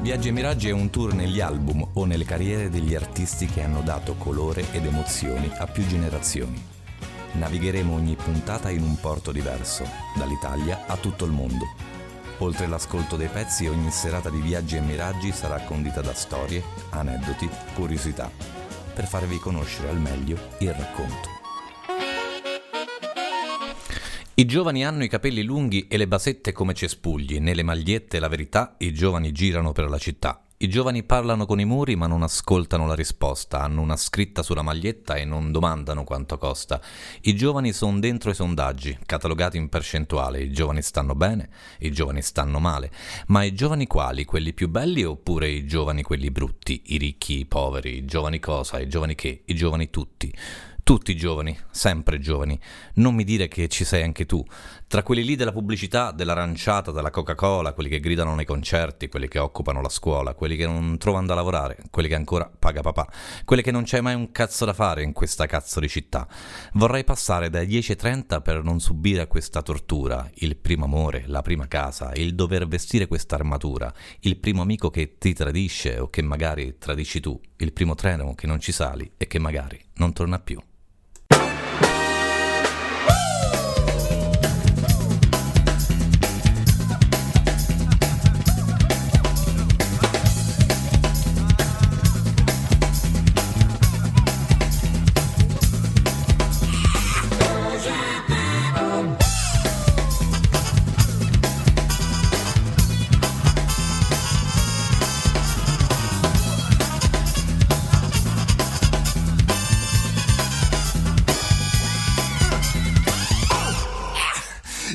Viaggi e Miraggi è un tour negli album o nelle carriere degli artisti che hanno dato colore ed emozioni a più generazioni. Navigheremo ogni puntata in un porto diverso, dall'Italia a tutto il mondo. Oltre l'ascolto dei pezzi, ogni serata di Viaggi e Miraggi sarà condita da storie, aneddoti, curiosità, per farvi conoscere al meglio il racconto. I giovani hanno i capelli lunghi e le basette come cespugli, nelle magliette la verità, i giovani girano per la città. I giovani parlano con i muri ma non ascoltano la risposta, hanno una scritta sulla maglietta e non domandano quanto costa. I giovani sono dentro i sondaggi, catalogati in percentuale, i giovani stanno bene, i giovani stanno male. Ma i giovani quali? Quelli più belli oppure i giovani quelli brutti? I ricchi, i poveri, i giovani cosa, i giovani che, i giovani tutti? Tutti giovani, sempre giovani. Non mi dire che ci sei anche tu. Tra quelli lì della pubblicità, dell'aranciata, della Coca-Cola, quelli che gridano nei concerti, quelli che occupano la scuola, quelli che non trovano da lavorare, quelli che ancora paga papà, quelli che non c'è mai un cazzo da fare in questa cazzo di città. Vorrei passare dai 10.30 per non subire questa tortura, il primo amore, la prima casa, il dover vestire questa armatura, il primo amico che ti tradisce o che magari tradisci tu, il primo treno che non ci sali e che magari non torna più.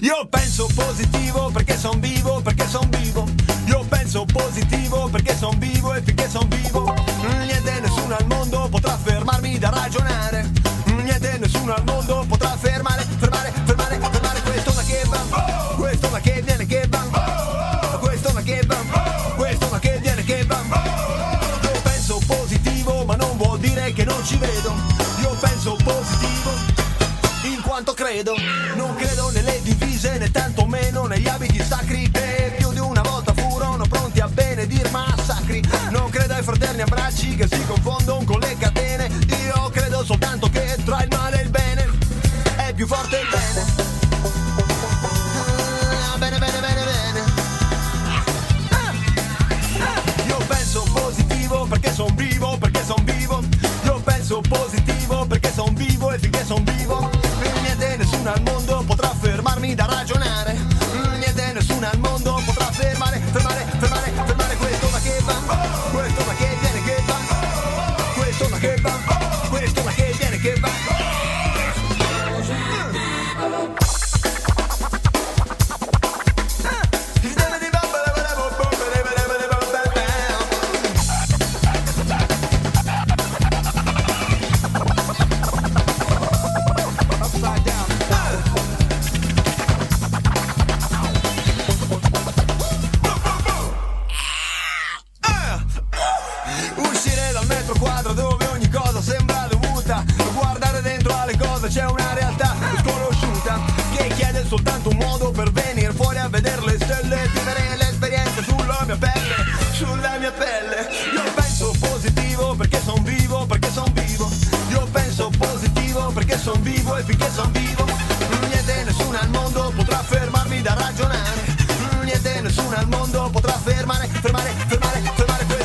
Io penso positivo perché son vivo, perché son vivo. Io penso positivo perché son vivo e finché son vivo. Niente nessuno al mondo potrà fermarmi da ragionare. Niente nessuno al mondo potrà fermare, fermare, fermare, fermare questo ma che va. Questo ma che viene che va. Questo ma che va. Questo ma che viene che va. Io penso positivo ma non vuol dire che non ci vedo. Io penso positivo in quanto credo. Non credo nelle divise né tanto meno negli abiti sacri che più di una volta furono pronti a benedir massacri. Non credo ai fraterni abbracci che si confondono con le catene. Io credo soltanto che tra il male e il bene è più forte il bene. Ragionare. Son vivo e finché son vivo Niente nessuno al mondo potrà fermarmi da ragionare. Niente nessuno al mondo potrà fermare, fermare, fermare, fermare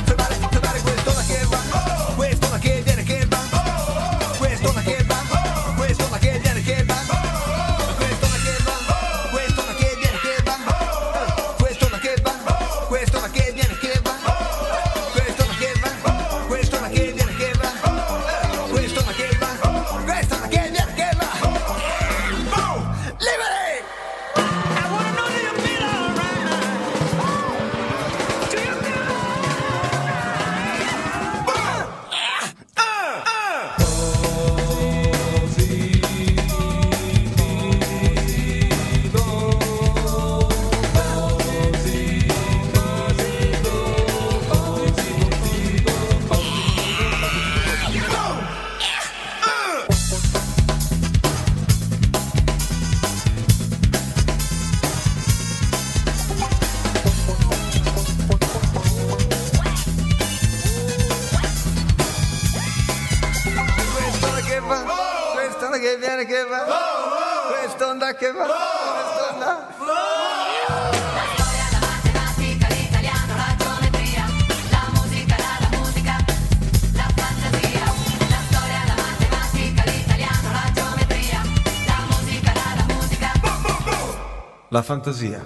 La fantasia.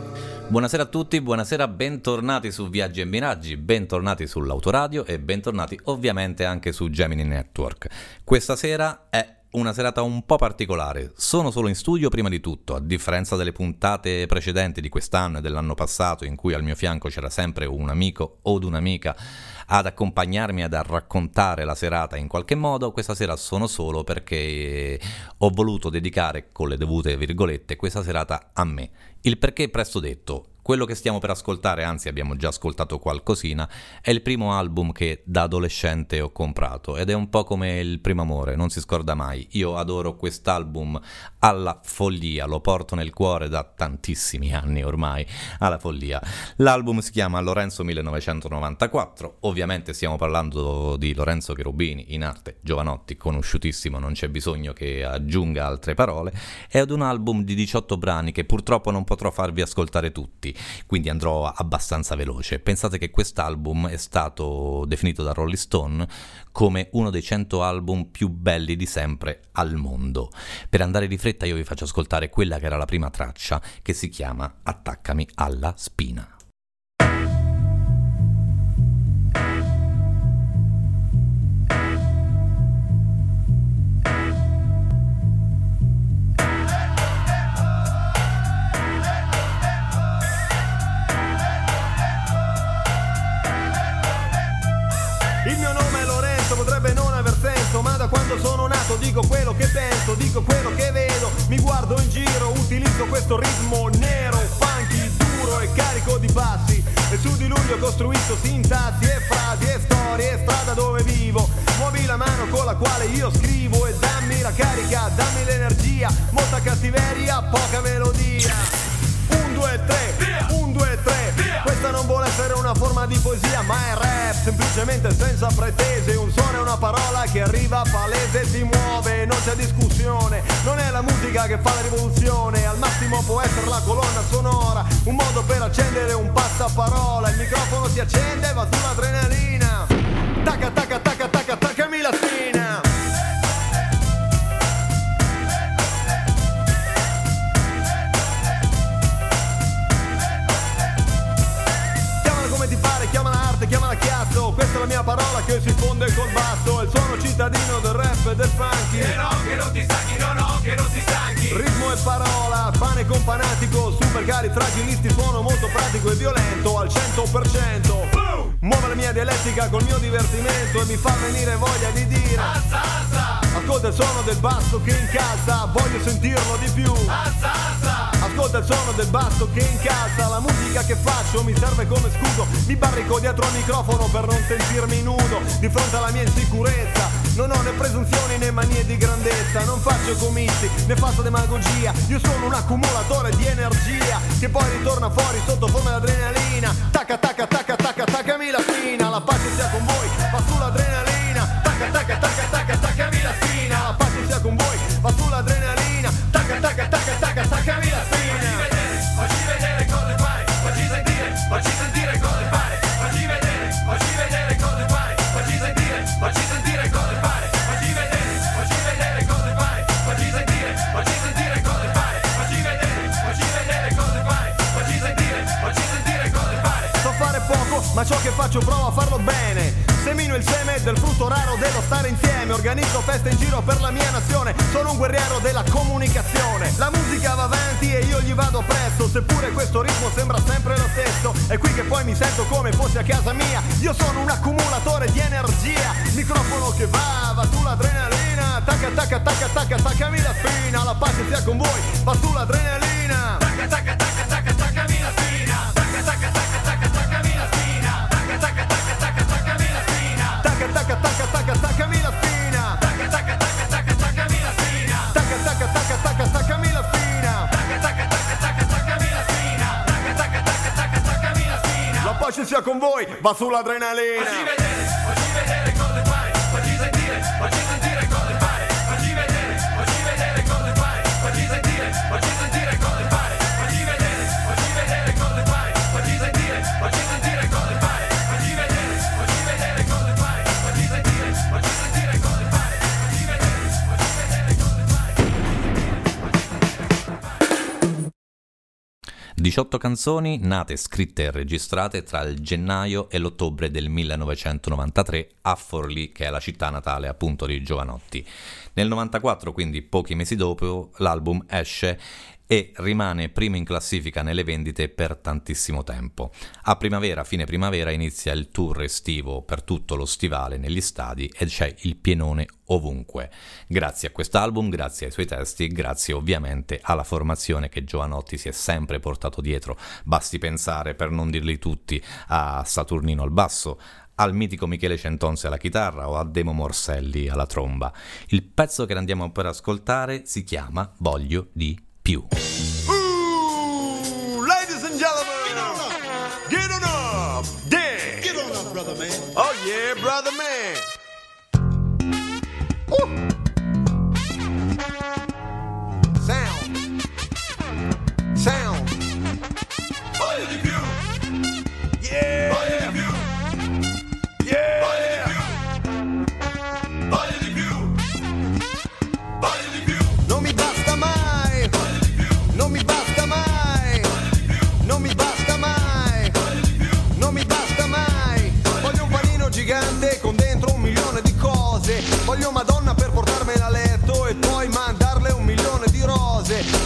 Buonasera a tutti, buonasera, bentornati su Viaggi e Miraggi, bentornati sull'autoradio e bentornati ovviamente anche su Gemini Network. Questa sera è una serata un po' particolare, sono solo in studio prima di tutto, a differenza delle puntate precedenti di quest'anno e dell'anno passato in cui al mio fianco c'era sempre un amico o un'amica ad accompagnarmi ad raccontare la serata in qualche modo, questa sera sono solo perché ho voluto dedicare con le dovute virgolette questa serata a me. Il perché presto detto. Quello che stiamo per ascoltare, anzi abbiamo già ascoltato qualcosina, è il primo album che da adolescente ho comprato ed è un po' come il primo amore, non si scorda mai. Io adoro quest'album alla follia, lo porto nel cuore da tantissimi anni ormai, alla follia. L'album si chiama Lorenzo 1994, ovviamente stiamo parlando di Lorenzo Cherubini, in arte Giovanotti, conosciutissimo, non c'è bisogno che aggiunga altre parole, è ad un album di 18 brani che purtroppo non potrò farvi ascoltare tutti, quindi andrò abbastanza veloce. Pensate che quest'album è stato definito da Rolling Stone come uno dei 100 album più belli di sempre al mondo. Per andare di fretta io vi faccio ascoltare quella che era la prima traccia che si chiama Attaccami alla spina. Utilizzo questo ritmo nero, funky, duro e carico di bassi. E su di lui ho costruito sintassi e frasi e storie e strada dove vivo. Muovi la mano con la quale io scrivo e dammi la carica, dammi l'energia, molta cattiveria, poca melodia. Un, due, tre, non vuole essere una forma di poesia, ma è rap, semplicemente senza pretese. Un suono è una parola che arriva palese ti muove, non c'è discussione. Non è la musica che fa la rivoluzione, al massimo può essere la colonna sonora. Un modo per accendere un passaparola. Il microfono si accende va sull'adrenalina. Tacca, tacca, tacca, tacca, Questa è la mia parola che si fonde col basso il suono cittadino del rap e del funky. Che no, che non ti stanchi, no, no, che non ti stanchi. Ritmo e parola, pane con fanatico Super cari fragilisti, suono molto pratico e violento Al 100% Muove la mia dialettica col mio divertimento E mi fa venire voglia di dire Alza, alza, Ascolta il suono del basso che incalza Voglio sentirlo di più. Ascolta il suono del basso che incalza La musica che faccio mi serve come scudo. Mi barrico dietro al microfono per non sentirmi nudo Di fronte alla mia insicurezza. Non ho né presunzioni né manie di grandezza Non faccio comizi né faccio demagogia. Io sono un accumulatore di energia Che poi ritorna fuori sotto forma di adrenalina. Tacca tacca tacca tacca taccami la spina La pace sia con voi, va sull'adrenalina con voi, va sull'adrenalina Tacca tacca tacca tacca taccami la spina Facci vedere cosa fai, facci sentire, facci sentire cosa fai. Facci vedere, facci vedere cosa fai, facci sentire, facci sentire cosa fai. Facci vedere, facci vedere cosa fai, facci sentire, facci sentire cosa fai. Facci vedere, facci vedere cosa fai, facci sentire, facci sentire cosa fai. So fare poco, ma ciò che faccio provo a farlo bene. Semino il seme del frutto raro dello stare insieme. Organizzo feste in giro per la mia nazione. Sono un guerriero della comunicazione. La musica va avanti e io gli vado presto. Seppure questo ritmo sembra sempre lo stesso. È qui che poi mi sento come fossi a casa mia. Io sono un accumulatore di energia. Microfono che va, va sull'adrenalina. Tacca, tacca, tacca, tacca, taccami la spina. La pace sia con voi, va sull'adrenalina. Pace sia con voi, va sull'adrenalina. 18 canzoni nate, scritte e registrate tra il gennaio e l'ottobre del 1993 a Forlì, che è la città natale appunto di Giovanotti. Nel 94, quindi pochi mesi dopo, l'album esce e rimane primo in classifica nelle vendite per tantissimo tempo. A primavera, fine primavera, inizia il tour estivo per tutto lo stivale negli stadi e c'è il pienone ovunque. Grazie a quest'album, grazie ai suoi testi, grazie ovviamente alla formazione che Giovanotti si è sempre portato dietro. Basti pensare, per non dirli tutti, a Saturnino al basso, al mitico Michele Centonse alla chitarra o a Demo Morselli alla tromba. Il pezzo che andiamo per ascoltare si chiama Voglio di più. Ooh, ladies and gentlemen, get on up, yeah. Get on up, brother man. Oh yeah, brother man. Ooh. Sound, sound. Voglio di più, Yeah, voglio di più, yeah.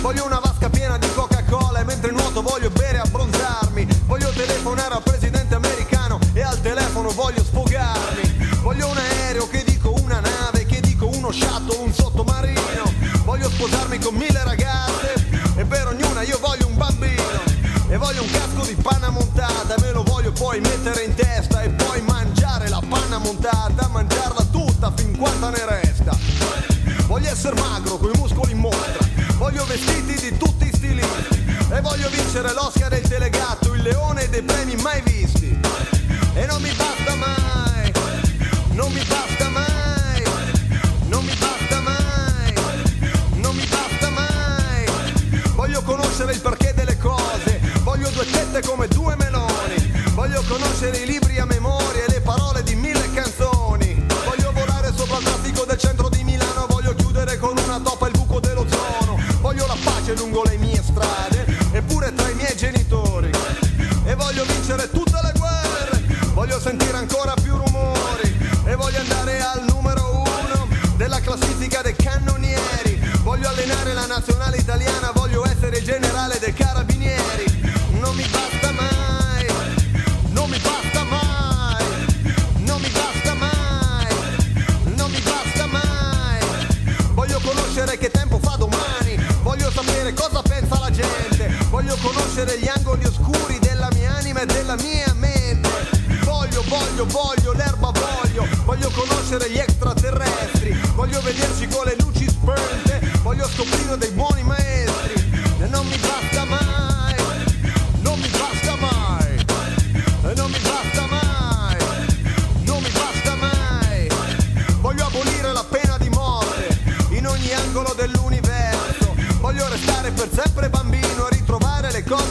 Voglio una vasca piena di Coca-Cola e mentre nuoto voglio bere e abbronzarmi. Voglio telefonare al presidente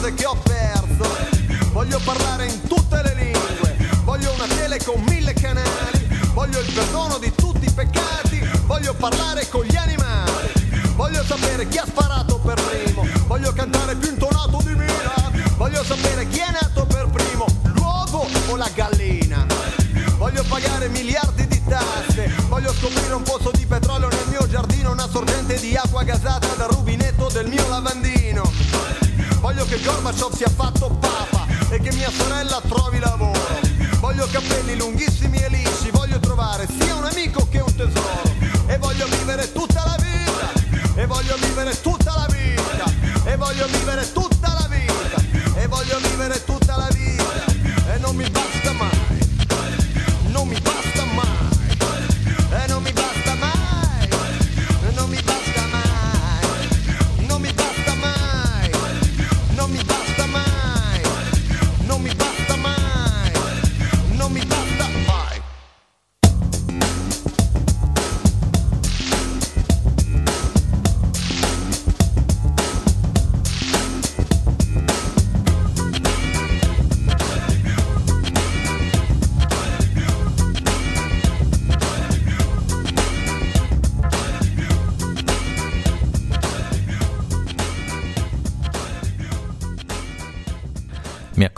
cose che ho perso. Voglio parlare in tutte le lingue. Voglio una tele con mille canali. Voglio il perdono di tutti i peccati. Voglio parlare con gli animali. Voglio sapere chi ha sparato per primo. Voglio cantare più intonato di Mila. Voglio sapere chi è nato per primo, l'uovo o la gallina. Voglio pagare miliardi di tasse, voglio scoprire un pozzo di petrolio nel mio giardino, una sorgente di acqua gasata Gorbaciov sia fatto papa e che mia sorella trovi lavoro. Voglio capelli lunghissimi e lisci, voglio trovare sia un amico che un tesoro. E voglio vivere tutta la vita, e voglio vivere tutta la vita, e voglio vivere tutta la vita,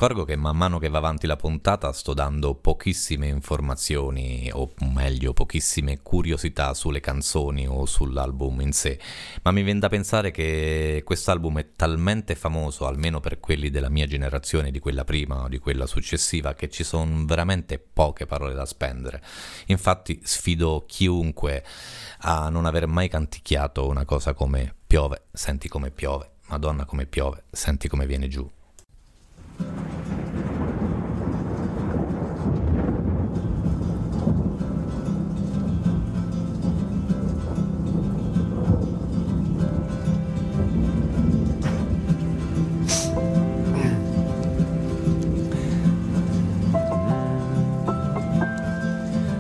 accorgo che man mano che va avanti la puntata sto dando pochissime informazioni, o meglio pochissime curiosità sulle canzoni o sull'album in sé, ma mi viene da pensare che quest'album è talmente famoso, almeno per quelli della mia generazione, di quella prima o di quella successiva, che ci sono veramente poche parole da spendere. Infatti sfido chiunque a non aver mai canticchiato una cosa come piove, senti come piove, Madonna come piove, senti come viene giù.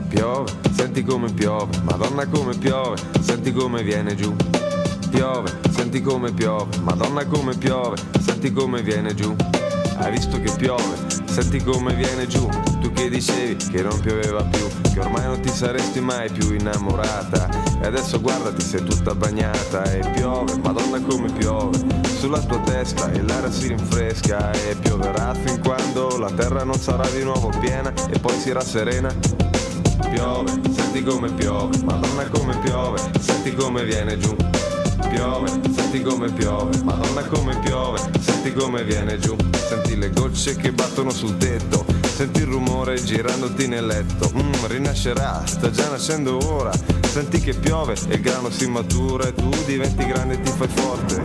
Piove, senti come piove, Madonna come piove, senti come viene giù. Piove, senti come piove, Madonna come piove, senti come viene giù. Hai visto che piove, senti come viene giù. Tu che dicevi che non pioveva più, che ormai non ti saresti mai più innamorata. E adesso guardati, sei tutta bagnata e piove, Madonna come piove. Sulla tua testa e l'aria si rinfresca e pioverà fin quando la terra non sarà di nuovo piena e poi si rasserena. Piove, senti come piove, Madonna come piove, senti come viene giù. Piove, senti come piove, Madonna come piove, senti come viene giù. Senti le gocce che battono sul tetto, senti il rumore girandoti nel letto. Mm, rinascerà, sta già nascendo ora. Senti che piove e il grano si matura e tu diventi grande e ti fai forte.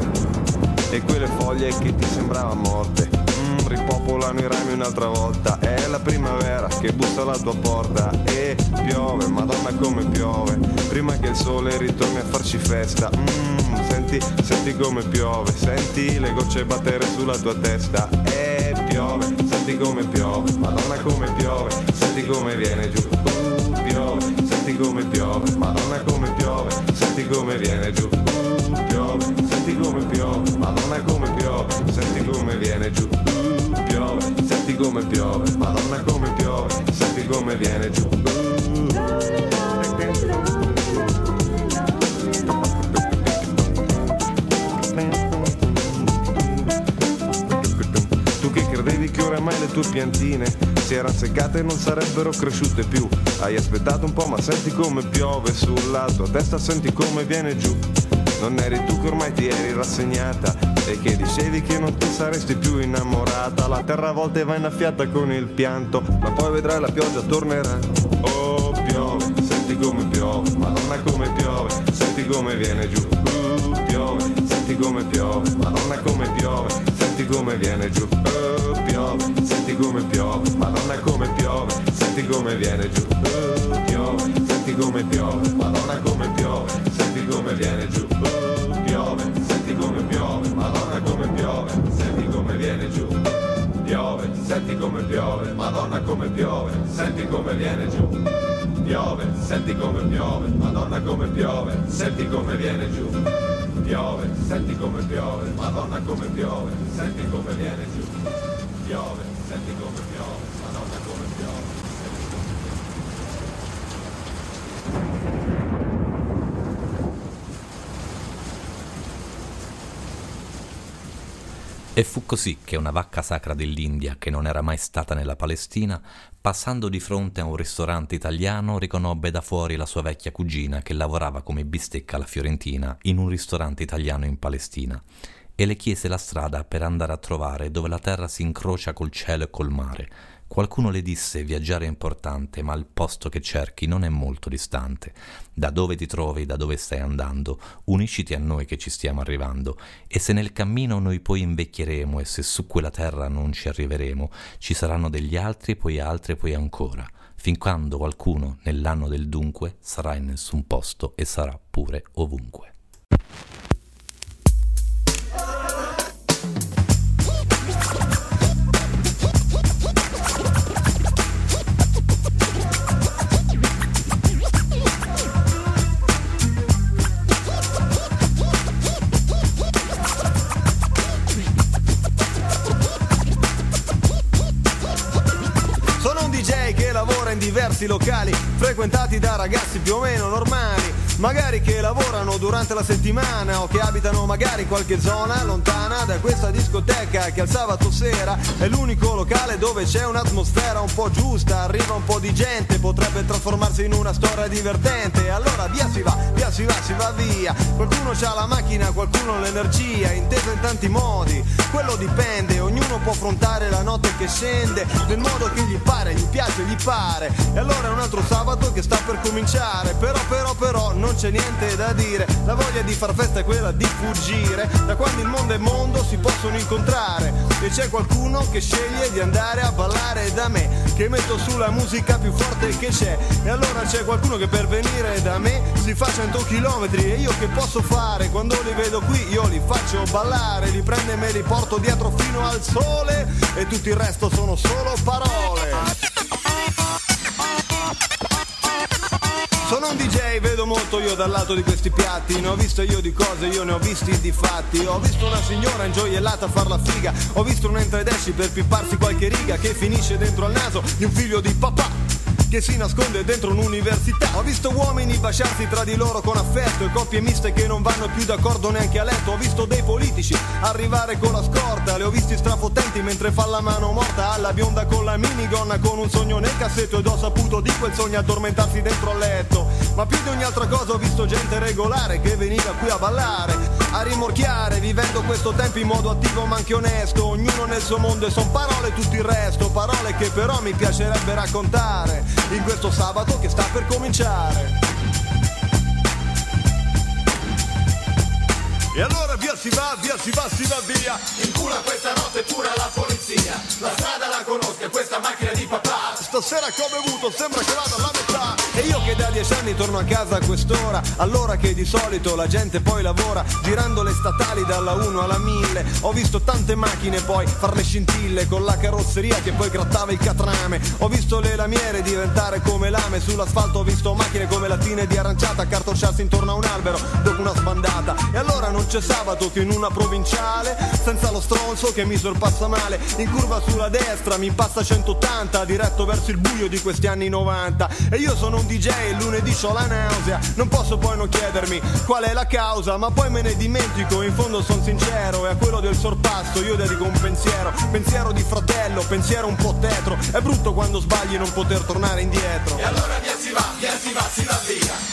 E quelle foglie che ti sembravano morte Ripopolano i rami un'altra volta. È la primavera che bussa alla tua porta E piove, madonna come piove. Prima che il sole ritorni a farci festa. Mm, Senti, senti come piove Senti le gocce battere sulla tua testa. E piove, senti come piove Madonna come piove Senti come viene giù. Uh, Piove, senti come piove Madonna come piove Senti come viene giù Viene giù Tu che credevi che oramai le tue piantine si erano seccate e non sarebbero cresciute più. Hai aspettato un po' ma senti come piove sulla tua testa, senti come viene giù. Non eri tu che ormai ti eri rassegnata e che dicevi che non ti saresti più innamorata. La terra a volte va innaffiata con il pianto, ma poi vedrai la pioggia tornerà. Oh piove, senti come piove, madonna come piove, senti come viene giù. Uh, piove, senti come piove, madonna come piove, senti come viene giù. Oh piove, senti come piove, madonna come piove, senti come viene giù. Oh piove, senti come piove, madonna come piove, senti come viene giù. Senti come piove, madonna come piove, senti come viene giù. Piove, senti come piove, madonna come piove, senti come viene giù. Piove, senti come piove, madonna come piove, senti come viene giù. Piove, senti come piove, madonna come piove. E fu così che una vacca sacra dell'India, che non era mai stata nella Palestina, passando di fronte a un ristorante italiano, riconobbe da fuori la sua vecchia cugina che lavorava come bistecca alla Fiorentina in un ristorante italiano in Palestina e le chiese la strada per andare a trovare dove la terra si incrocia col cielo e col mare. Qualcuno le disse viaggiare è importante, ma il posto che cerchi non è molto distante. Da dove ti trovi, da dove stai andando, unisciti a noi che ci stiamo arrivando, e se nel cammino noi poi invecchieremo e se su quella terra non ci arriveremo, ci saranno degli altri, poi altri poi ancora, fin quando qualcuno nell'anno del dunque sarà in nessun posto e sarà pure ovunque. Locali, frequentati da ragazzi più o meno normali. Magari che lavorano durante la settimana o che abitano magari in qualche zona lontana da questa discoteca che al sabato sera è l'unico locale dove c'è un'atmosfera un po' giusta, arriva un po' di gente, potrebbe trasformarsi in una storia divertente. Allora via si va, via si va, si va via. Qualcuno ha la macchina, qualcuno l'energia, intesa in tanti modi. Quello dipende, ognuno può affrontare la notte che scende nel modo che gli pare, gli piace, gli pare. E allora è un altro sabato che sta per cominciare. Però, però, però, non c'è niente da dire. La voglia di far festa è quella di fuggire. Da quando il mondo è mondo si possono incontrare. E c'è qualcuno che sceglie di andare a ballare da me. Che metto sulla musica più forte che c'è. E allora c'è qualcuno che per venire da me si fa 100 km. E io che posso fare? Quando li vedo qui io li faccio ballare. Li prendo e me li porto dietro fino al sole. E tutto il resto sono solo parole. Molto io dal lato di questi piatti Ne ho visto io di cose, io ne ho visti di fatti. Ho visto una signora ingioiellata far la figa Ho visto un entra ed esci per pipparsi qualche riga Che finisce dentro al naso di un figlio di papà che si nasconde dentro un'università. Ho visto uomini baciarsi tra di loro con affetto e coppie miste che non vanno più d'accordo neanche a letto. Ho visto dei politici arrivare con la scorta, li ho visti strafotenti mentre fa la mano morta alla bionda con la minigonna con un sogno nel cassetto ed ho saputo di quel sogno addormentarsi dentro al letto. Ma più di ogni altra cosa ho visto gente regolare che veniva qui a ballare, a rimorchiare, vivendo questo tempo in modo attivo ma anche onesto. Ognuno nel suo mondo e son parole tutto il resto, parole che però mi piacerebbe raccontare in questo sabato che sta per cominciare. E allora via si va, via si va, si va via. In culo a questa notte pure la polizia. La strada la conosco questa macchina di papà. Stasera che ho bevuto sembra che vada alla metà. E io che da dieci anni torno a casa a quest'ora, allora che di solito la gente poi lavora, girando le statali dalla 1 alla 1000. Ho visto tante macchine poi far le scintille con la carrozzeria che poi grattava il catrame. Ho visto le lamiere diventare come lame sull'asfalto, ho visto macchine come lattine di aranciata accartocciarsi intorno a un albero dopo una sbandata. E allora non c'è sabato che in una provinciale, senza lo stronzo che mi sorpassa male, in curva sulla destra mi impassa 180, diretto verso il buio di questi anni 90. E io sono un DJ e lunedì ho la nausea, non posso poi non chiedermi qual è la causa, ma poi me ne dimentico, in fondo sono sincero, e a quello del sorpasso io dedico un pensiero, pensiero di fratello, pensiero un po' tetro, è brutto quando sbagli non poter tornare indietro. E allora via si va, via si va, si va via.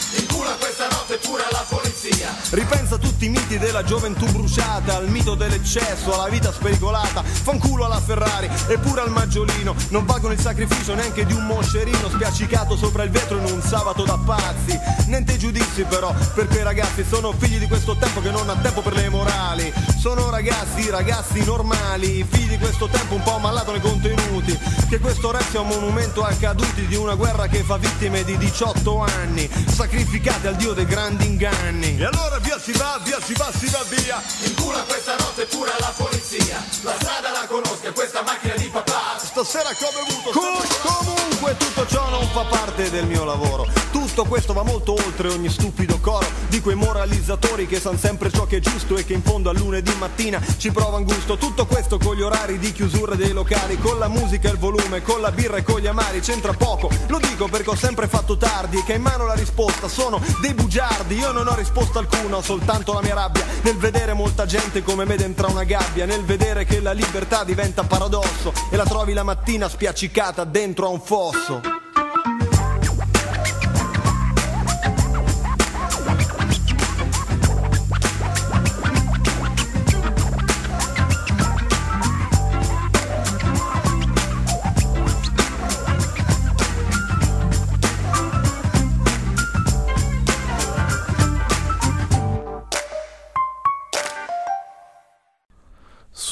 Polizia. Ripensa a tutti i miti della gioventù bruciata, al mito dell'eccesso, alla vita spericolata, fanculo alla Ferrari eppure al maggiolino, non valgono il sacrificio neanche di un moscerino spiaccicato sopra il vetro in un sabato da pazzi. Niente giudizi però per quei ragazzi, sono figli di questo tempo che non ha tempo per le morali. Sono ragazzi, ragazzi normali, figli di questo tempo un po' malato nei contenuti, che questo rap sia un monumento ai caduti di una guerra che fa vittime di 18 anni, sacrificate al dio dei grandi inganni. Allora via si va, via si va, si va via. In culo a questa notte pure alla polizia. La strada la conosco questa macchina di papà. Stasera che ho bevuto Com- Comunque tutto ciò non fa parte del mio lavoro Tutto questo va molto oltre ogni stupido coro Di quei moralizzatori che sanno sempre ciò che è giusto E che in fondo a lunedì mattina ci provano gusto Tutto questo con gli orari di chiusura dei locali Con la musica e il volume, con la birra e con gli amari C'entra poco, lo dico perché ho sempre fatto tardi E che in mano la risposta sono dei bugiardi Io non ho risposta alcuna, ho soltanto la mia rabbia. Nel vedere molta gente come me dentro una gabbia. Nel vedere che la libertà diventa paradosso E la trovi la mattina spiaccicata dentro a un fosso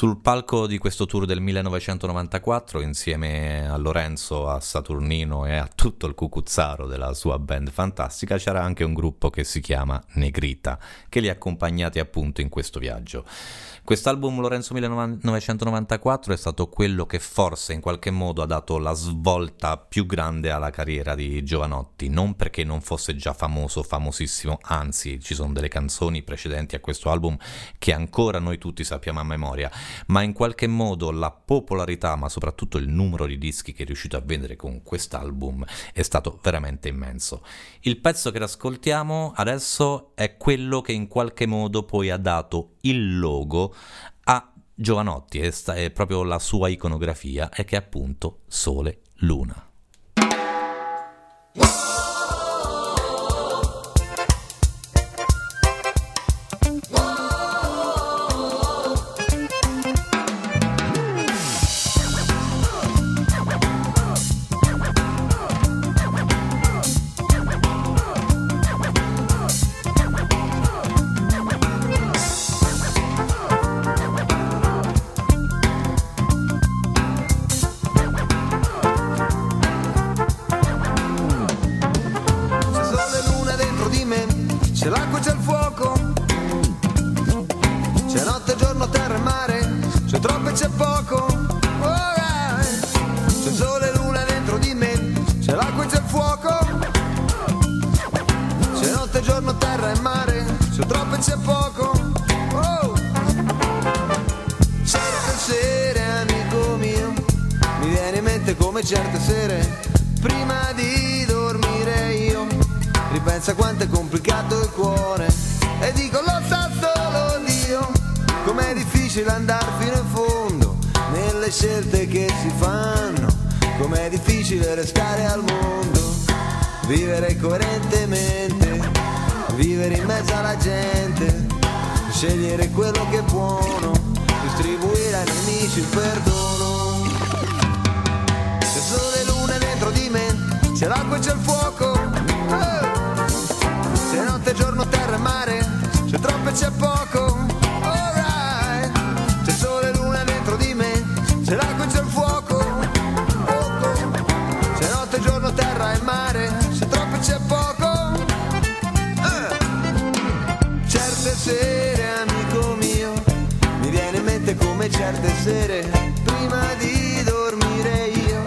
Sul palco di questo tour del 1994, insieme a Lorenzo, a Saturnino e a tutto il cucuzzaro della sua band fantastica, c'era anche un gruppo che si chiama Negrita, che li ha accompagnati appunto in questo viaggio. Quest'album Lorenzo 1994 è stato quello che forse in qualche modo ha dato la svolta più grande alla carriera di Giovanotti, non perché non fosse già famoso, famosissimo, anzi ci sono delle canzoni precedenti a questo album che ancora noi tutti sappiamo a memoria. ma in qualche modo la popolarità, ma soprattutto il numero di dischi che è riuscito a vendere con quest'album è stato veramente immenso. Il pezzo che ascoltiamo adesso è quello che in qualche modo poi ha dato il logo a Giovanotti, è, sta- è proprio la sua iconografia, e che è appunto Sole Luna. Gente, scegliere quello che è buono, distribuire ai nemici il perdono. C'è sole e luna dentro di me, c'è l'acqua e c'è il fuoco. Eh! C'è notte, giorno, terra e mare, c'è troppo e c'è poco. Come certe sere, prima di dormire io,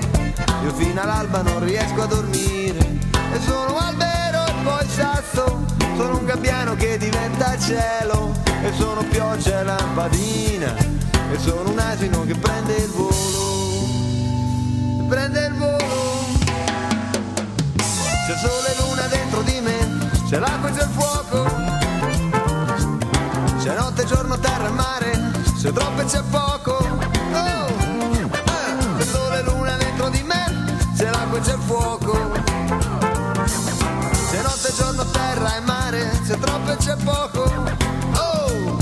io fino all'alba non riesco a dormire, e sono albero e poi sasso, sono un gabbiano che diventa cielo, e sono pioggia e lampadina, e sono un asino che prende il volo, prende il volo. C'è sole e luna dentro di me, c'è l'acqua e c'è il fuoco. C'è notte, giorno, terra e mare, c'è troppo c'è poco. Oh! Eh! C'è sole luna dentro di me, c'è l'acqua c'è il fuoco. C'è notte, giorno, terra e mare, c'è troppo c'è poco. Oh!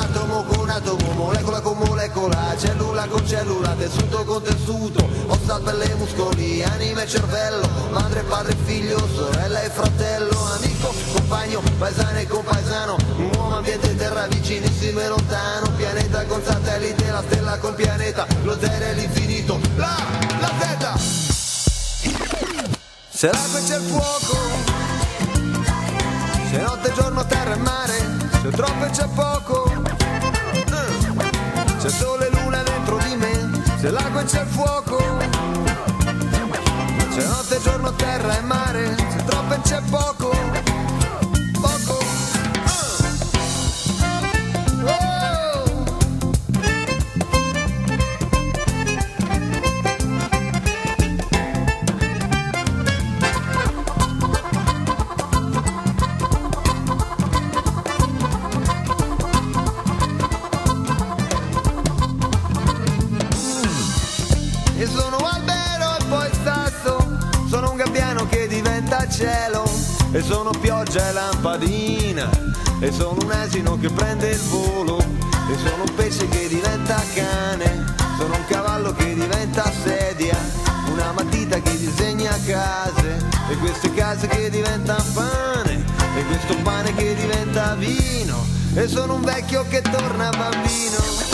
Atomo con atomo, molecola con molecola, cellula con cellula, tessuto con tessuto, ossa, pelle, muscoli, anima e cervello, madre, padre, figlio, sorella e fratello, amico, compagno, paesano e compaesano, uomo, ambiente, terra, vicinissimo e lontano, pianeta con satellite, la stella col pianeta, lo zero e l'infinito, la, la zeta! C'è l'acqua c'è il fuoco, c'è notte, giorno, terra e mare, c'è troppo e c'è poco. Eh. C'è sole e luna dentro di me, c'è l'acqua c'è il fuoco. C'è notte, giorno, terra e mare, c'è troppo e c'è. Poco. E sono un asino che prende il volo E sono un pesce che diventa cane. Sono un cavallo che diventa sedia Una matita che disegna case. E queste case che diventano pane E questo pane che diventa vino. E sono un vecchio che torna bambino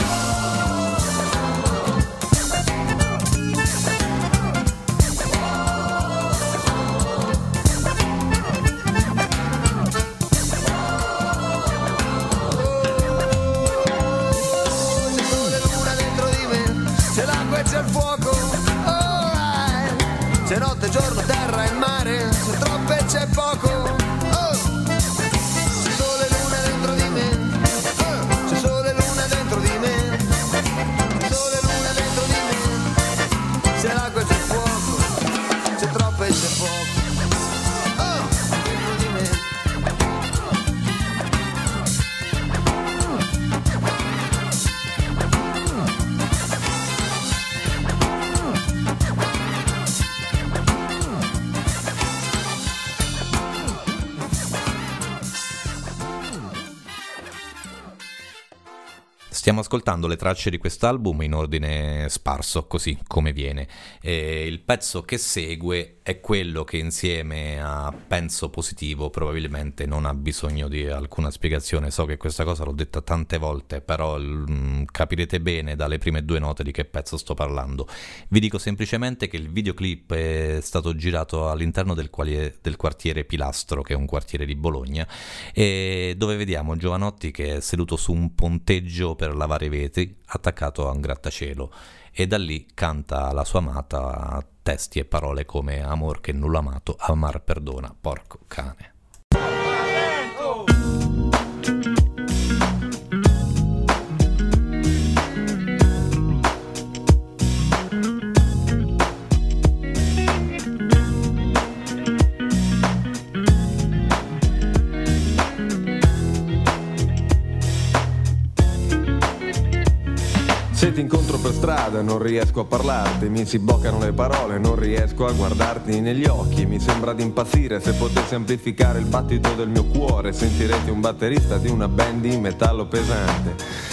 Stiamo ascoltando le tracce di quest'album in ordine sparso, così come viene. E il pezzo che segue è quello che insieme a Penso Positivo probabilmente non ha bisogno di alcuna spiegazione. So che questa cosa l'ho detta tante volte, però mm, capirete bene dalle prime due note di che pezzo sto parlando. Vi dico semplicemente che il videoclip è stato girato all'interno del, qualie- del quartiere Pilastro, che è un quartiere di Bologna, e dove vediamo Giovanotti che è seduto su un ponteggio per lavare i vetri, attaccato a un grattacielo, e da lì canta la sua amata testi e parole come amor che nulla amato, amar perdona, porco cane. Se ti incontro per strada non riesco a parlarti, mi si bloccano le parole, non riesco a guardarti negli occhi, mi sembra di impazzire se potessi amplificare il battito del mio cuore, sentirete un batterista di una band di metallo pesante.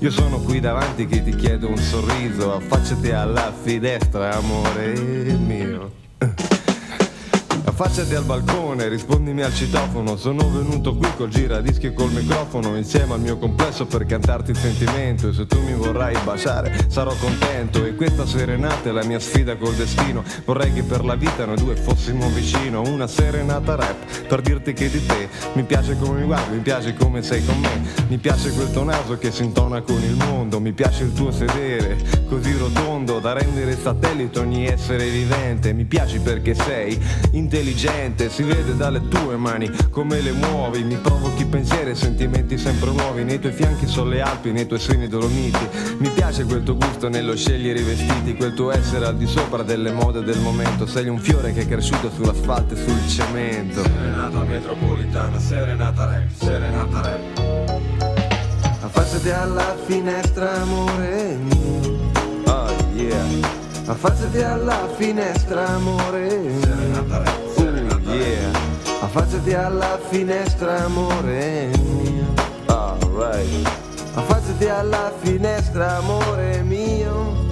Io sono qui davanti che ti chiedo un sorriso, affacciati alla finestra, amore mio. Affacciati al balcone, rispondimi al citofono. Sono venuto qui col giradischi e col microfono Insieme al mio complesso per cantarti il sentimento. E se tu mi vorrai baciare sarò contento. E questa serenata è la mia sfida col destino. Vorrei che per la vita noi due fossimo vicino Una serenata rap per dirti che di te Mi piace come mi guardi, mi piace come sei con me. Mi piace quel tuo naso che si intona con il mondo Mi piace il tuo sedere così rotondo Da rendere satellite ogni essere vivente. Mi piaci perché sei intelligente Si vede dalle tue mani come le muovi. Mi provochi pensieri e sentimenti sempre nuovi. Nei tuoi fianchi sono le Alpi, nei tuoi seni dolomiti. Mi piace quel tuo gusto nello scegliere i vestiti Quel tuo essere al di sopra delle mode del momento. Sei un fiore che è cresciuto sull'asfalto e sul cemento. Serenata metropolitana, serenata rap, serenata rap Affacciati alla finestra, amore mio. Oh yeah, Affacciati alla finestra, amore mio. serenata Oh, yeah. Affacciati alla finestra, amore mio. Alright Affacciati alla finestra, amore mio.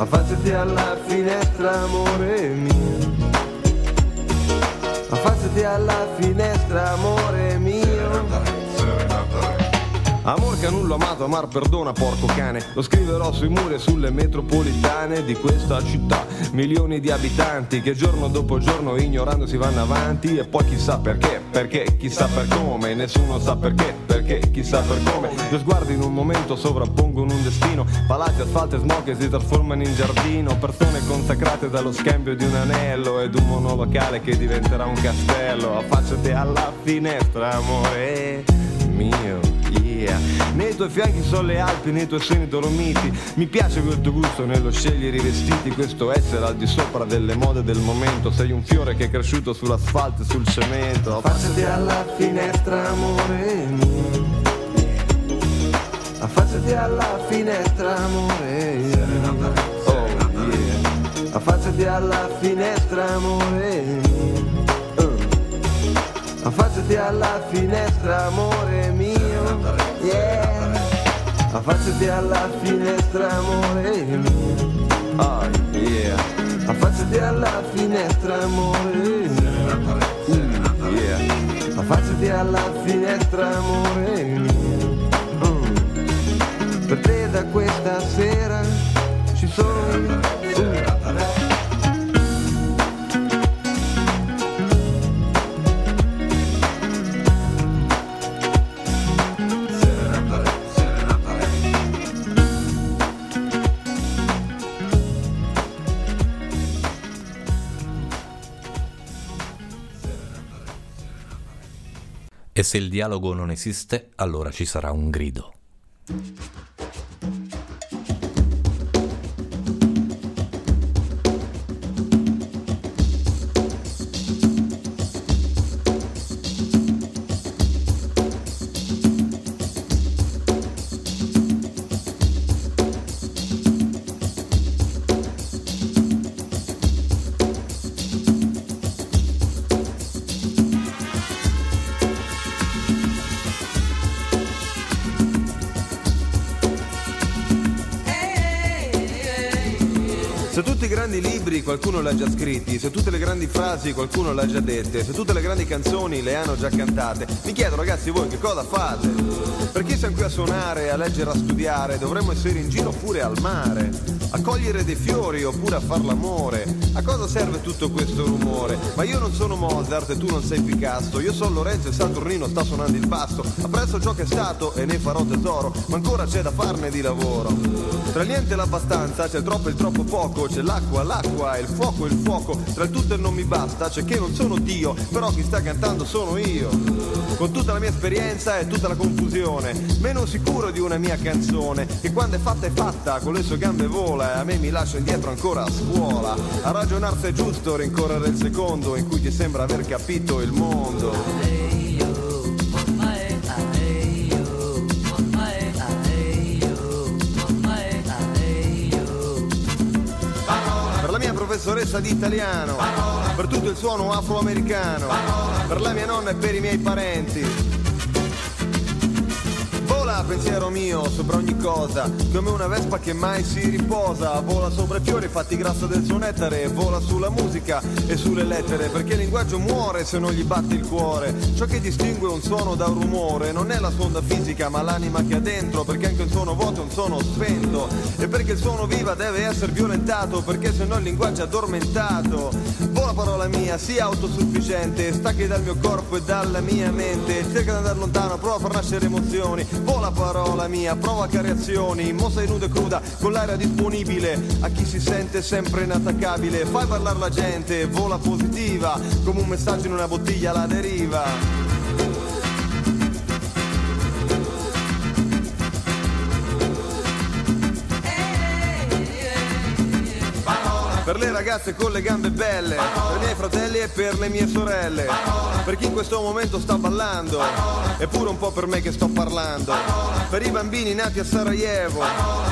Affacciati alla finestra, amore mio. Affacciati alla finestra, amore mio. Amor che nulla amato, amar perdona, porco cane. Lo scriverò sui muri e sulle metropolitane di questa città. Milioni di abitanti che giorno dopo giorno ignorando si vanno avanti. E poi chissà perché, perché, chissà per come. Nessuno sa perché, perché, chissà per come. Due sguardi in un momento sovrappongono un destino. Palazzi, asfalto e smog che si trasformano in giardino. Persone consacrate dallo scambio di un anello ed un monolocale che diventerà un castello. Affacciati alla finestra, amore mio. Nei tuoi fianchi sono le Alpi, nei tuoi seni dolomiti. Mi piace quel tuo gusto nello scegliere i vestiti, questo essere al di sopra delle mode del momento. Sei un fiore che è cresciuto sull'asfalto e sul cemento. Affacciati alla finestra, amore mio. Affacciati alla finestra, amore. Oh yeah. affacciati alla finestra amore Uh. affacciati alla finestra amore mio yeah affacciati alla finestra amore mio oh yeah affacciati alla finestra amore mio Mm, yeah affacciati alla finestra amore mio. Da questa sera ci sono. E se il dialogo non esiste, allora ci sarà un grido. Se tutte le grandi frasi qualcuno l'ha già dette, se tutte le grandi canzoni le hanno già cantate, mi chiedo ragazzi voi che cosa fate? Perché siamo qui a suonare, a leggere, a studiare, dovremmo essere in giro pure al mare, a cogliere dei fiori oppure a far l'amore. A cosa serve tutto questo rumore? Ma io non sono Mozart e tu non sei Picasso, io sono Lorenzo e Saturnino sta suonando il basso, apprezzo ciò che è stato e ne farò tesoro, ma ancora c'è da farne di lavoro. Tra niente e l'abbastanza c'è il troppo e il troppo poco, c'è l'acqua, l'acqua e il fuoco il fuoco, tra il tutto e non mi basta, c'è che non sono Dio, però chi sta cantando sono io. Con tutta la mia esperienza e tutta la confusione, meno sicuro di una mia canzone, che quando è fatta è fatta, con le sue gambe vola e a me mi lascia indietro ancora a scuola. A ragionar se è giusto rincorrere il secondo in cui ti sembra aver capito il mondo. Professoressa di italiano, per tutto il suono afroamericano, per la mia nonna e per i miei parenti. Pensiero mio sopra ogni cosa, come una vespa che mai si riposa, vola sopra i fiori fatti grasso del suo nettare, vola sulla musica e sulle lettere, perché il linguaggio muore se non gli batte il cuore. Ciò che distingue un suono da un rumore non è la sonda fisica, ma l'anima che ha dentro, perché anche un suono vuoto è un suono spento, e perché il suono viva deve essere violentato, perché se no il linguaggio è addormentato. Vola parola mia, sia autosufficiente, stacchi dal mio corpo e dalla mia mente, cerca di andare lontano, prova a far nascere emozioni, vola parola mia, provoca reazioni, mossa nuda e cruda, con l'aria disponibile. A chi si sente sempre inattaccabile, fai parlare la gente, vola positiva, come un messaggio in una bottiglia alla deriva. Per le ragazze con le gambe belle, per i miei fratelli e per le mie sorelle, per chi in questo momento sta ballando, eppure un po' per me che sto parlando, per i bambini nati a Sarajevo,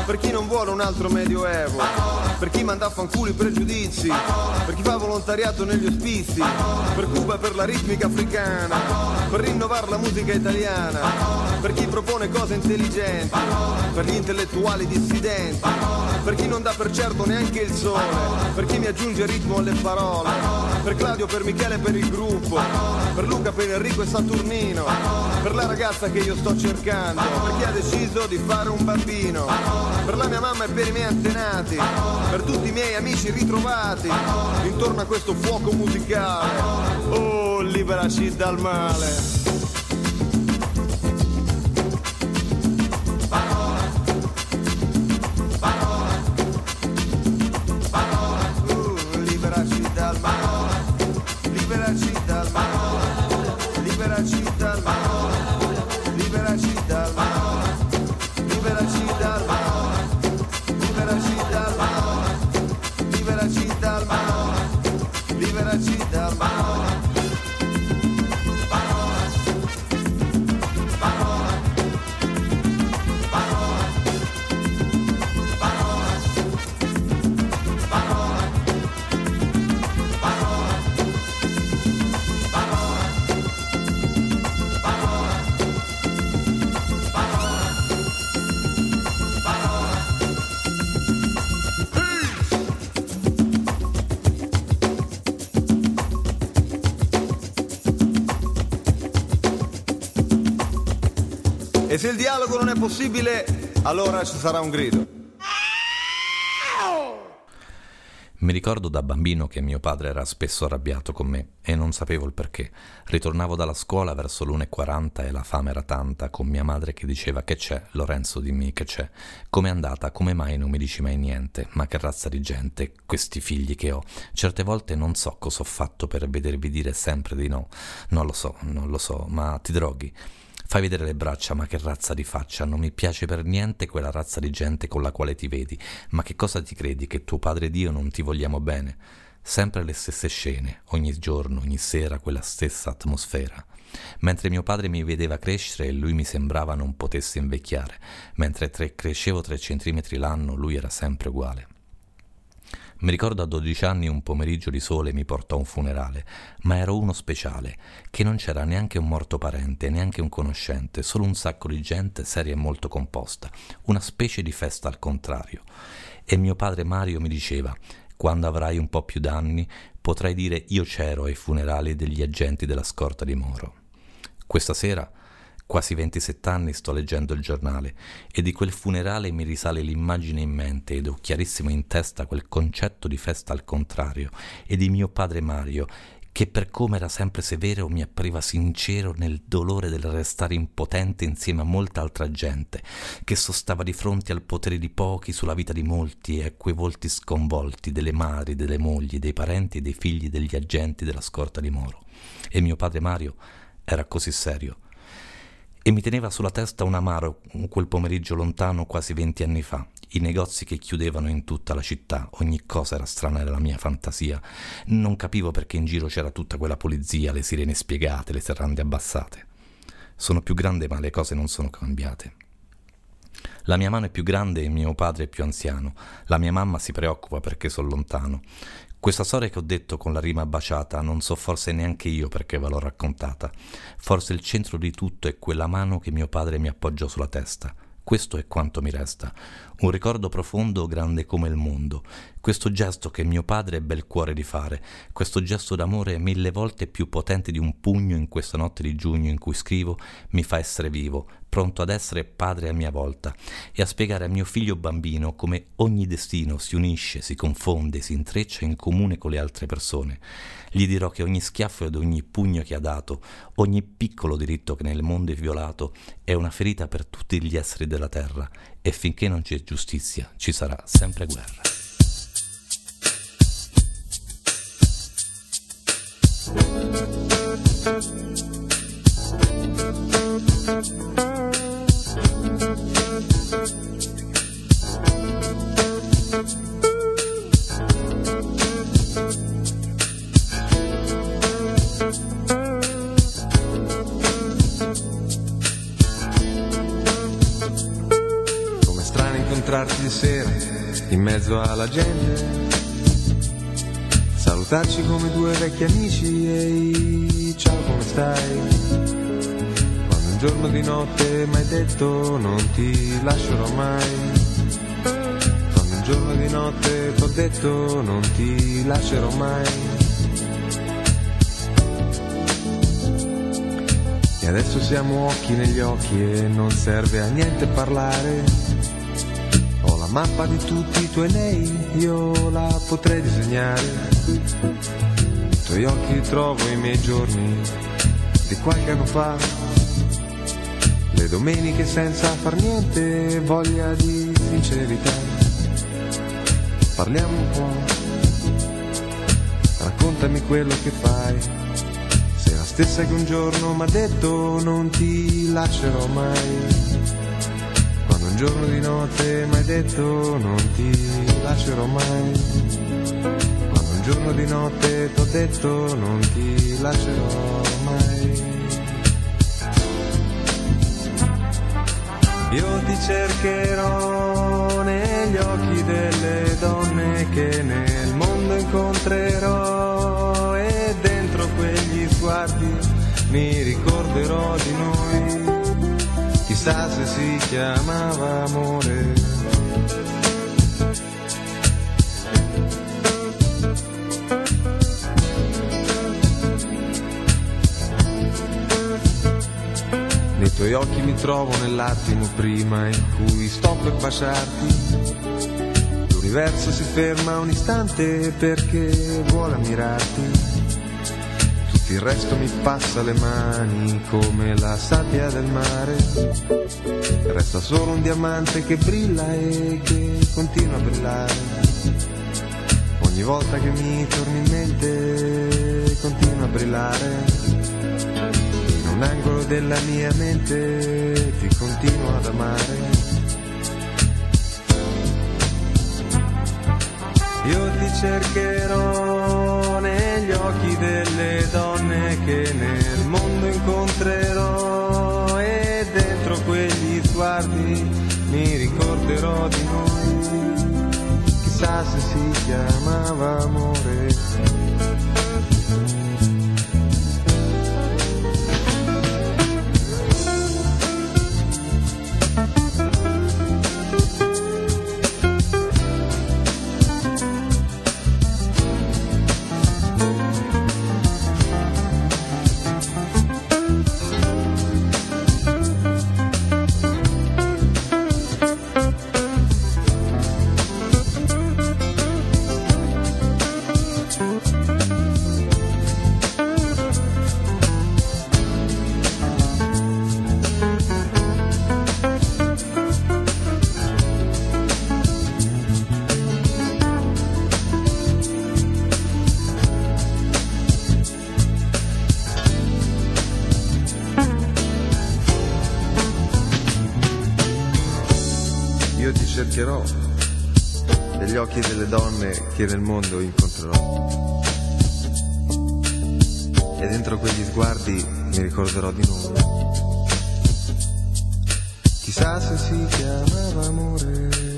per chi non vuole un altro medioevo, per chi manda a fanculo i pregiudizi, per chi fa volontariato negli ospizi, per Cuba per la ritmica africana, per rinnovare la musica italiana, per chi propone cose intelligenti, per gli intellettuali dissidenti, per chi non dà per certo neanche il sole, per chi mi aggiunge ritmo alle parole, per Claudio, per Michele, per il gruppo, per Luca, per Enrico e Saturnino, per la ragazza che io sto cercando, per chi ha deciso di fare un bambino, per la mia mamma e per i miei antenati, per tutti i miei amici ritrovati, intorno a questo fuoco musicale. Oh, liberaci dal male. E se il dialogo non è possibile, allora ci sarà un grido. Mi ricordo da bambino che mio padre era spesso arrabbiato con me e non sapevo il perché. Ritornavo dalla scuola verso l'1.40 e la fame era tanta, con mia madre che diceva che c'è, Lorenzo dimmi che c'è. Com'è andata? Come mai non mi dici mai niente? Ma che razza di gente, questi figli che ho. Certe volte non so cosa ho fatto per vedervi dire sempre di no. Non lo so, non lo so, ma ti droghi. Fai vedere le braccia, ma che razza di faccia, non mi piace per niente quella razza di gente con la quale ti vedi. Ma che cosa ti credi, che tuo padre Dio non ti vogliamo bene? Sempre le stesse scene, ogni giorno, ogni sera, quella stessa atmosfera. Mentre mio padre mi vedeva crescere e lui mi sembrava non potesse invecchiare, mentre tre- crescevo tre centimetri l'anno, lui era sempre uguale. Mi ricordo a 12 anni un pomeriggio di sole mi portò a un funerale, ma ero uno speciale, che non c'era neanche un morto parente, neanche un conoscente, solo un sacco di gente seria e molto composta, una specie di festa al contrario. E mio padre Mario mi diceva, quando avrai un po' più d'anni, potrai dire io c'ero ai funerali degli agenti della scorta di Moro. Questa sera Quasi 27 anni sto leggendo il giornale e di quel funerale mi risale l'immagine in mente ed ho chiarissimo in testa quel concetto di festa al contrario e di mio padre Mario che per come era sempre severo mi appariva sincero nel dolore del restare impotente insieme a molta altra gente, che sostava di fronte al potere di pochi sulla vita di molti e a quei volti sconvolti delle madri, delle mogli, dei parenti e dei figli degli agenti della scorta di Moro. E mio padre Mario era così serio e mi teneva sulla testa un amaro quel pomeriggio lontano quasi venti anni fa. I negozi che chiudevano in tutta la città, ogni cosa era strana nella mia fantasia. Non capivo perché in giro c'era tutta quella polizia, le sirene spiegate, le serrande abbassate. Sono più grande ma le cose non sono cambiate. La mia mano è più grande e mio padre è più anziano. La mia mamma si preoccupa perché sono lontano. Questa storia che ho detto con la rima baciata non so forse neanche io perché ve l'ho raccontata. Forse il centro di tutto è quella mano che mio padre mi appoggiò sulla testa. Questo è quanto mi resta. Un ricordo profondo grande come il mondo. Questo gesto che mio padre ebbe il cuore di fare. Questo gesto d'amore mille volte più potente di un pugno in questa notte di giugno in cui scrivo mi fa essere vivo, pronto ad essere padre a mia volta e a spiegare a mio figlio bambino come ogni destino si unisce, si confonde, si intreccia in comune con le altre persone. Gli dirò che ogni schiaffo ed ogni pugno che ha dato, ogni piccolo diritto che nel mondo è violato, è una ferita per tutti gli esseri della terra e finché non c'è giustizia ci sarà sempre guerra. Come mezzo alla gente. Salutarci come due vecchi amici e ciao come stai? Quando un giorno di notte mi hai detto non ti lascerò mai. Quando un giorno di notte ti ho detto non ti lascerò mai. E adesso siamo occhi negli occhi e non serve a niente parlare. Mappa di tutti i tuoi nei, io la potrei disegnare. Nei tuoi occhi trovo i miei giorni di qualche anno fa. Le domeniche senza far niente, voglia di sincerità. Parliamo un po', raccontami quello che fai. Sei la stessa che un giorno mi ha detto non ti lascerò mai. Giorno di notte mi hai detto non ti lascerò mai. Quando un giorno di notte ti ho detto non ti lascerò mai. Io ti cercherò negli occhi delle donne che nel mondo incontrerò e dentro quegli sguardi mi ricorderò di noi. Chissà se si chiamava amore. Nei tuoi occhi mi trovo nell'attimo prima in cui sto per baciarti. L'universo si ferma un istante perché vuole ammirarti. Il resto mi passa le mani come la sabbia del mare. Resta solo un diamante che brilla e che continua a brillare. Ogni volta che mi torni in mente continua a brillare. In un angolo della mia mente ti continuo ad amare. Io ti cercherò negli occhi delle donne che nel mondo incontrerò e dentro quegli sguardi mi ricorderò di noi. Chissà se si chiamava amore. Cercherò negli occhi delle donne che nel mondo incontrerò. E dentro quegli sguardi mi ricorderò di noi. Chissà se si chiamava amore.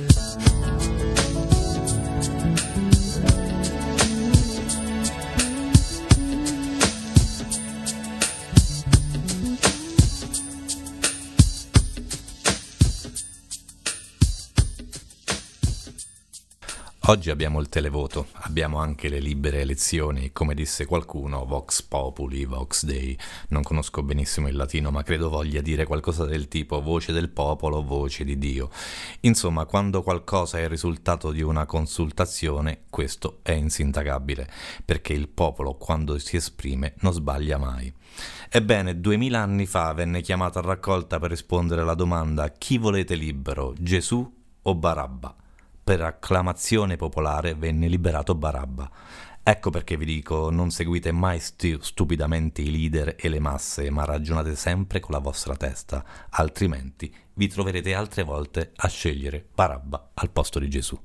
Oggi abbiamo il televoto, abbiamo anche le libere elezioni, come disse qualcuno, Vox Populi, Vox Dei. Non conosco benissimo il latino, ma credo voglia dire qualcosa del tipo voce del popolo, voce di Dio. Insomma, quando qualcosa è il risultato di una consultazione, questo è insindacabile, perché il popolo quando si esprime non sbaglia mai. Ebbene, duemila anni fa venne chiamato a raccolta per rispondere alla domanda chi volete libero, Gesù o Barabba? Per acclamazione popolare venne liberato Barabba. Ecco perché vi dico, non seguite mai stu- stupidamente i leader e le masse, ma ragionate sempre con la vostra testa, altrimenti vi troverete altre volte a scegliere Barabba al posto di Gesù.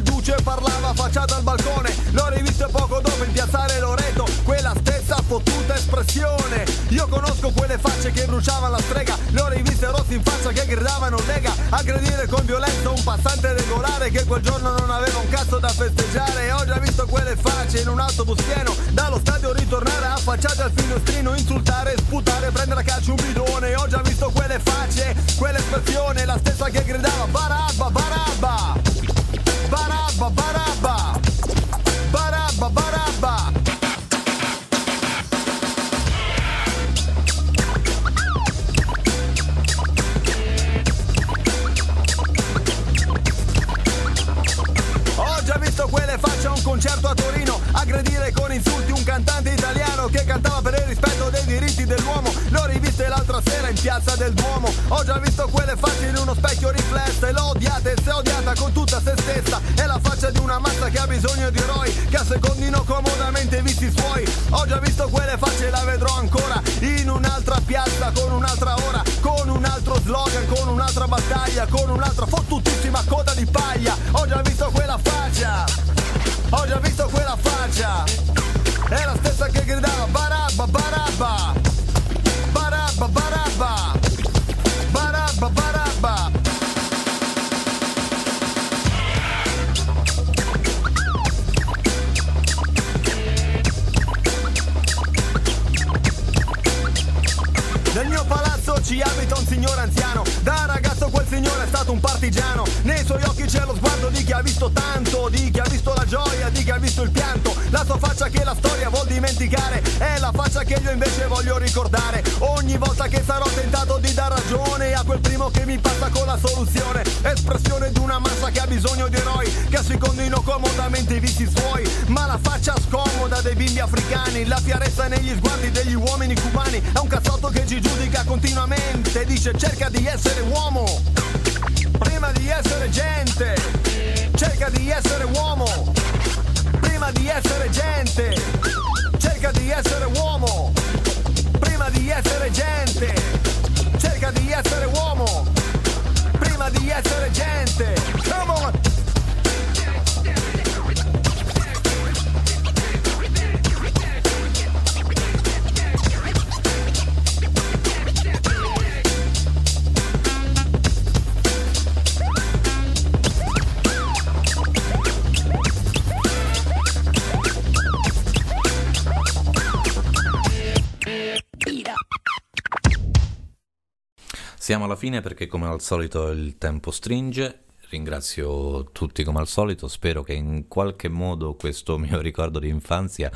Il duce parlava affacciato al balcone. L'ho riviste poco dopo in piazzale Loreto, quella stessa fottuta espressione. Io conosco quelle facce che bruciavano la strega, le ho rosse in faccia che gridavano Lega, aggredire con violenza un passante regolare che quel giorno non aveva un cazzo da festeggiare. Ho già visto quelle facce in un autobus pieno, dallo stadio ritornare affacciate al finestrino, insultare, sputare, prendere a calcio un bidone. Ho già visto quelle facce, quell'espressione, la stessa che gridava Barabba, piazza del Duomo. Ho già visto quelle facce in uno specchio riflesso. E l'ho odiata e è odiata con tutta se stessa. È la faccia di una massa che ha bisogno di eroi Che assecondino comodamente i vizi suoi. Ho già visto quelle facce e la vedrò ancora In un'altra piazza, con un'altra ora Con un altro slogan, con un'altra battaglia Con un'altra fottutissima coda di paglia. Ho già visto quella faccia. Ho già visto quella faccia Faccia che io invece voglio ricordare. Ogni volta che sarò tentato di dar ragione A quel primo che mi passa con la soluzione. Espressione di una massa che ha bisogno di eroi Che assecondino comodamente i vizi suoi. Ma la faccia scomoda dei bimbi africani La fierezza negli sguardi degli uomini cubani. È un cazzotto che ci giudica continuamente Dice cerca di essere uomo Prima di essere gente. Cerca di essere uomo Prima di essere gente. Cerca di essere uomo Siamo alla fine perché come al solito il tempo stringe. Ringrazio tutti come al solito, spero che in qualche modo questo mio ricordo di infanzia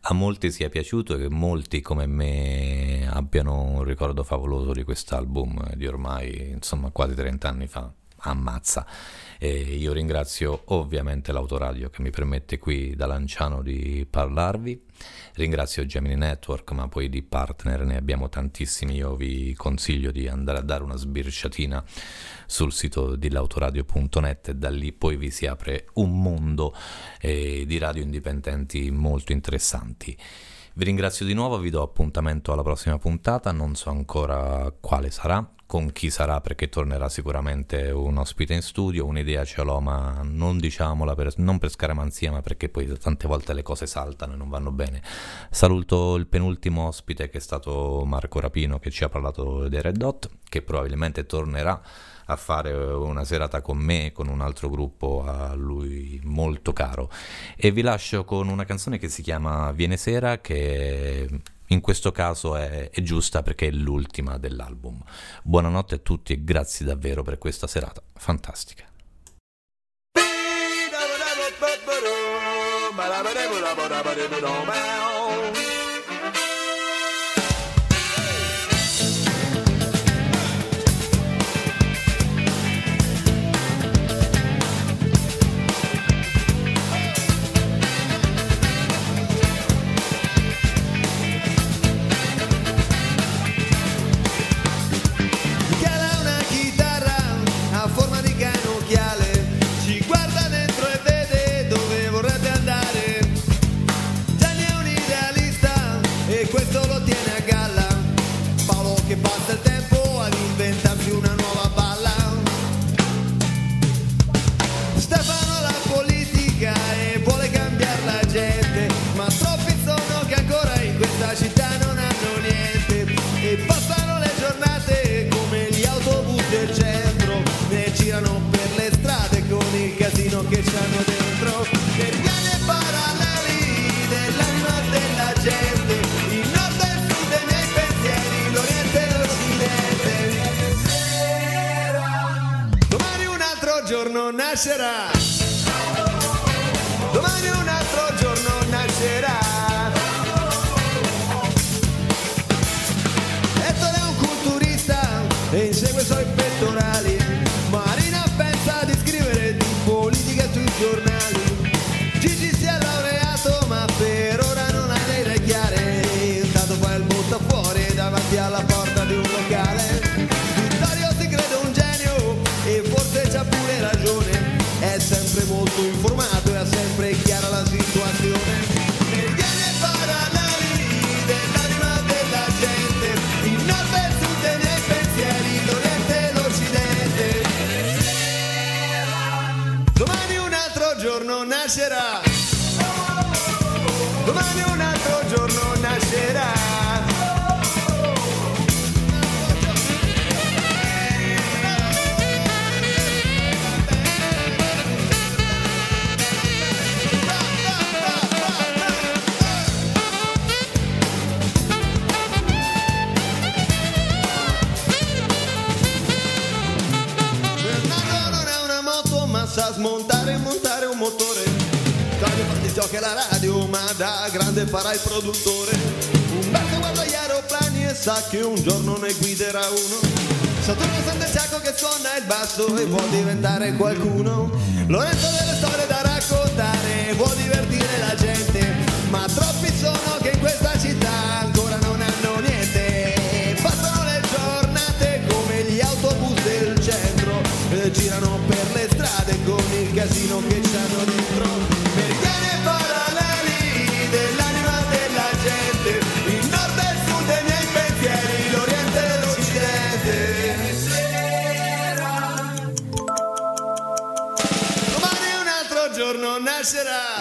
a molti sia piaciuto e che molti come me abbiano un ricordo favoloso di quest'album di ormai insomma quasi 30 anni fa. Ammazza. E io ringrazio ovviamente l'autoradio che mi permette qui da Lanciano di parlarvi. Ringrazio Gemini Network, ma poi di partner ne abbiamo tantissimi. Io vi consiglio di andare a dare una sbirciatina sul sito di lautoradio.net e da lì poi vi si apre un mondo eh, di radio indipendenti molto interessanti. Vi ringrazio di nuovo, vi do appuntamento alla prossima puntata, non so ancora quale sarà, con chi sarà perché tornerà sicuramente un ospite in studio, un'idea ce l'ho ma non diciamola per, non per scaramanzia ma perché poi tante volte le cose saltano e non vanno bene. Saluto il penultimo ospite che è stato Marco Rapino che ci ha parlato dei Red Dot, che probabilmente tornerà a fare una serata con me e con un altro gruppo a lui molto caro e vi lascio con una canzone che si chiama Viene sera che in questo caso è, è giusta perché è l'ultima dell'album. Buonanotte a tutti e grazie davvero per questa serata fantastica. Giorno farà il produttore. Umberto guarda gli aeroplani e sa che un giorno ne guiderà uno. Saturno sacco che suona il basso e vuol diventare qualcuno. Lorenzo delle storie da raccontare vuol divertire la gente Ma troppi sono será.